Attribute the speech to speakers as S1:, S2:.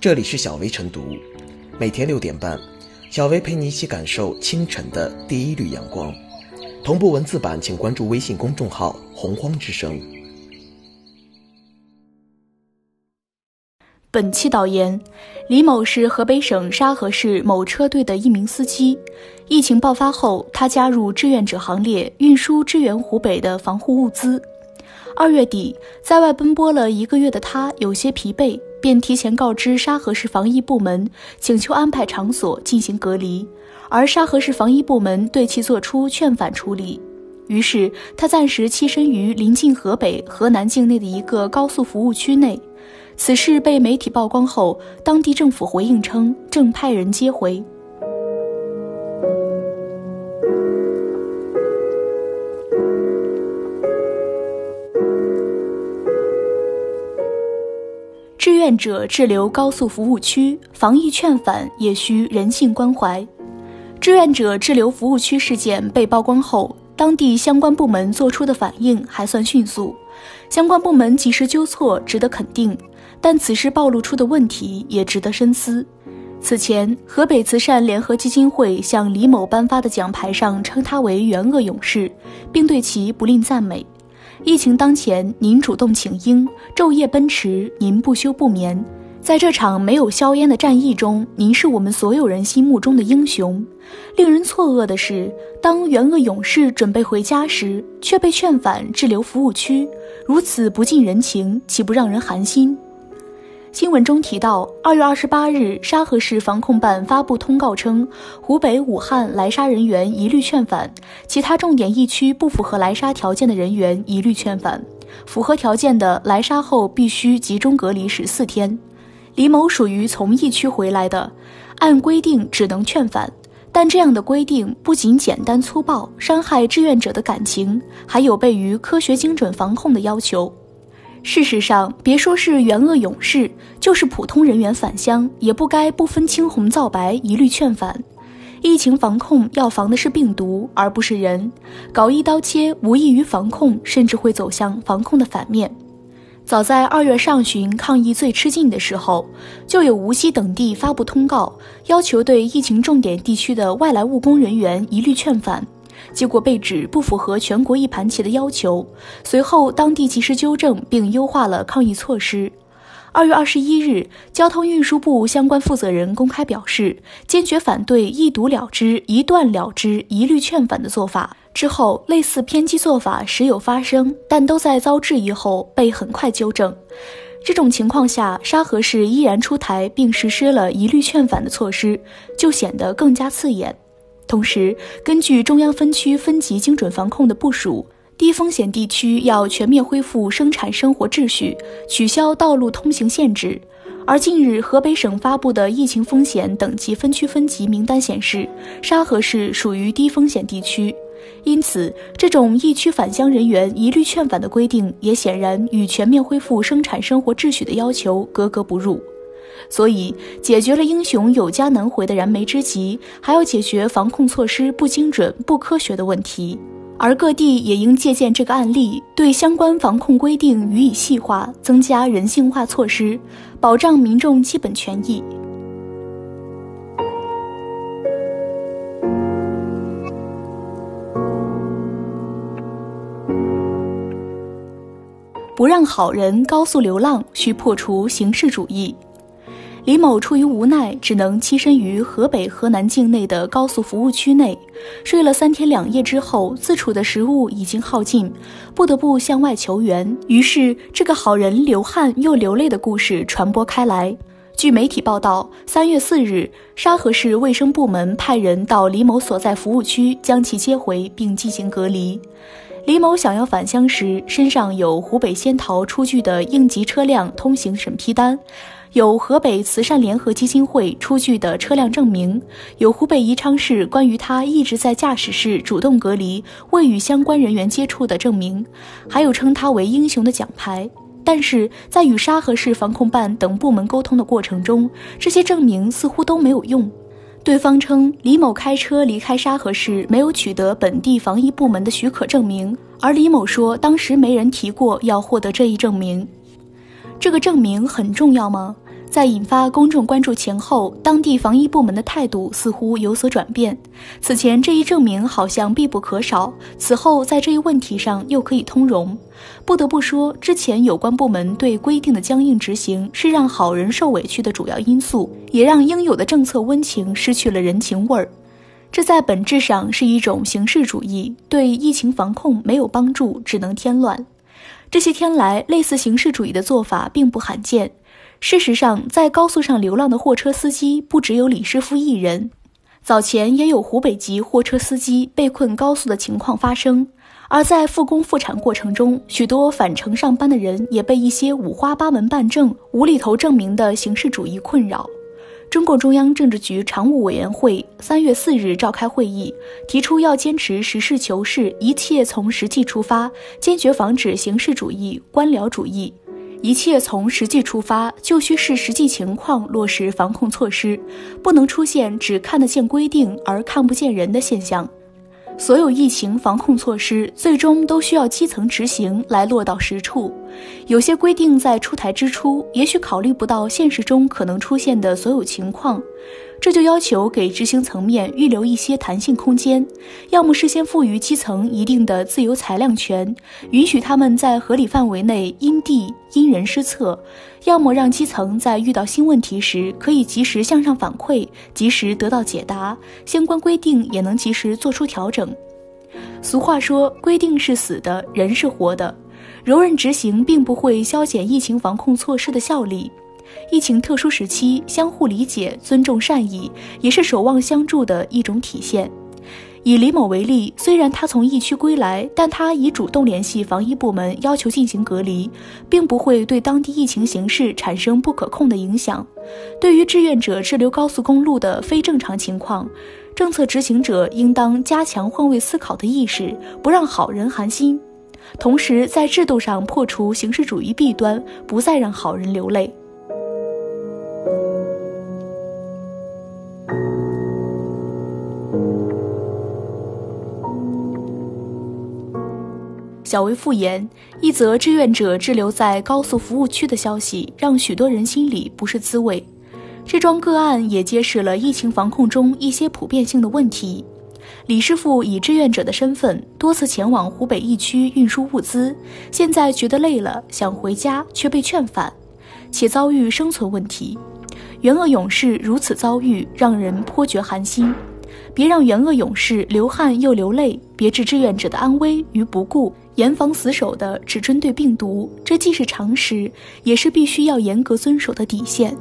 S1: 这里是小薇晨读，每天六点半，小薇陪你一起感受清晨的第一缕阳光。同步文字版，请关注微信公众号“洪荒之声”。
S2: 本期导言：李某是河北省沙河市某车队的一名司机。疫情爆发后，他加入志愿者行列，运输支援湖北的防护物资。二月底，在外奔波了一个月的他有些疲惫。便提前告知沙河市防疫部门，请求安排场所进行隔离，而沙河市防疫部门对其作出劝返处理。于是他暂时栖身于临近河北、河南境内的一个高速服务区内。此事被媒体曝光后，当地政府回应称正派人接回。志愿者滞留高速服务区，防疫劝返也需人性关怀。志愿者滞留服务区事件被曝光后，当地相关部门作出的反应还算迅速，相关部门及时纠错，值得肯定。但此事暴露出的问题也值得深思。此前，河北慈善联合基金会向李某颁发的奖牌上称他为“援鄂勇士”，并对其不吝赞美。疫情当前，您主动请缨，昼夜奔驰，您不休不眠，在这场没有硝烟的战役中，您是我们所有人心目中的英雄。令人错愕的是，当援鄂勇士准备回家时，却被劝返滞留服务区，如此不近人情，岂不让人寒心？新闻中提到，二月二十八日，沙河市防控办发布通告称，湖北武汉来沙人员一律劝返，其他重点疫区不符合来沙条件的人员一律劝返，符合条件的来沙后必须集中隔离十四天。李某属于从疫区回来的，按规定只能劝返，但这样的规定不仅简单粗暴，伤害志愿者的感情，还有悖于科学精准防控的要求。事实上，别说是援鄂勇士，就是普通人员返乡，也不该不分青红皂白一律劝返。疫情防控要防的是病毒，而不是人。搞一刀切，无异于防控，甚至会走向防控的反面。早在二月上旬，抗疫最吃劲的时候，就有无锡等地发布通告，要求对疫情重点地区的外来务工人员一律劝返。结果被指不符合全国一盘棋的要求，随后当地及时纠正并优化了抗疫措施。二月二十一日，交通运输部相关负责人公开表示，坚决反对一读了之、一断了之、一律劝返的做法。之后，类似偏激做法时有发生，但都在遭质疑后被很快纠正。这种情况下，沙河市依然出台并实施了一律劝返的措施，就显得更加刺眼。同时，根据中央分区分级精准防控的部署，低风险地区要全面恢复生产生活秩序，取消道路通行限制。而近日，河北省发布的疫情风险等级分区分级名单显示，沙河市属于低风险地区。因此，这种疫区返乡人员一律劝返的规定，也显然与全面恢复生产生活秩序的要求格格不入。所以，解决了英雄有家难回的燃眉之急，还要解决防控措施不精准、不科学的问题。而各地也应借鉴这个案例，对相关防控规定予以细化，增加人性化措施，保障民众基本权益。不让好人高速流浪，需破除形式主义。李某出于无奈，只能栖身于河北、河南境内的高速服务区内，睡了三天两夜之后，自储的食物已经耗尽，不得不向外求援。于是，这个好人流汗又流泪的故事传播开来。据媒体报道，三月四日，沙河市卫生部门派人到李某所在服务区将其接回并进行隔离。李某想要返乡时，身上有湖北仙桃出具的应急车辆通行审批单。有河北慈善联合基金会出具的车辆证明，有湖北宜昌市关于他一直在驾驶室主动隔离、未与相关人员接触的证明，还有称他为英雄的奖牌。但是在与沙河市防控办等部门沟通的过程中，这些证明似乎都没有用。对方称李某开车离开沙河市没有取得本地防疫部门的许可证明，而李某说当时没人提过要获得这一证明。这个证明很重要吗？在引发公众关注前后，当地防疫部门的态度似乎有所转变。此前这一证明好像必不可少，此后在这一问题上又可以通融。不得不说，之前有关部门对规定的僵硬执行，是让好人受委屈的主要因素，也让应有的政策温情失去了人情味儿。这在本质上是一种形式主义，对疫情防控没有帮助，只能添乱。这些天来，类似形式主义的做法并不罕见。事实上，在高速上流浪的货车司机不只有李师傅一人，早前也有湖北籍货车司机被困高速的情况发生。而在复工复产过程中，许多返程上班的人也被一些五花八门办证、无厘头证明的形式主义困扰。中共中央政治局常务委员会三月四日召开会议，提出要坚持实事求是，一切从实际出发，坚决防止形式主义、官僚主义。一切从实际出发，就需视实际情况落实防控措施，不能出现只看得见规定而看不见人的现象。所有疫情防控措施最终都需要基层执行来落到实处。有些规定在出台之初，也许考虑不到现实中可能出现的所有情况。这就要求给执行层面预留一些弹性空间，要么事先赋予基层一定的自由裁量权，允许他们在合理范围内因地因人施策；要么让基层在遇到新问题时可以及时向上反馈，及时得到解答，相关规定也能及时做出调整。俗话说，规定是死的，人是活的，柔韧执行并不会消减疫情防控措施的效力。疫情特殊时期，相互理解、尊重善意，也是守望相助的一种体现。以李某为例，虽然他从疫区归来，但他已主动联系防疫部门，要求进行隔离，并不会对当地疫情形势产生不可控的影响。对于志愿者滞留高速公路的非正常情况，政策执行者应当加强换位思考的意识，不让好人寒心；同时，在制度上破除形式主义弊端，不再让好人流泪。较为复言，一则志愿者滞留在高速服务区的消息，让许多人心里不是滋味。这桩个案也揭示了疫情防控中一些普遍性的问题。李师傅以志愿者的身份，多次前往湖北疫区运输物资，现在觉得累了，想回家，却被劝返，且遭遇生存问题。援鄂勇士如此遭遇，让人颇觉寒心。别让援鄂勇士流汗又流泪，别置志愿者的安危于不顾。严防死守的只针对病毒，这既是常识，也是必须要严格遵守的底线。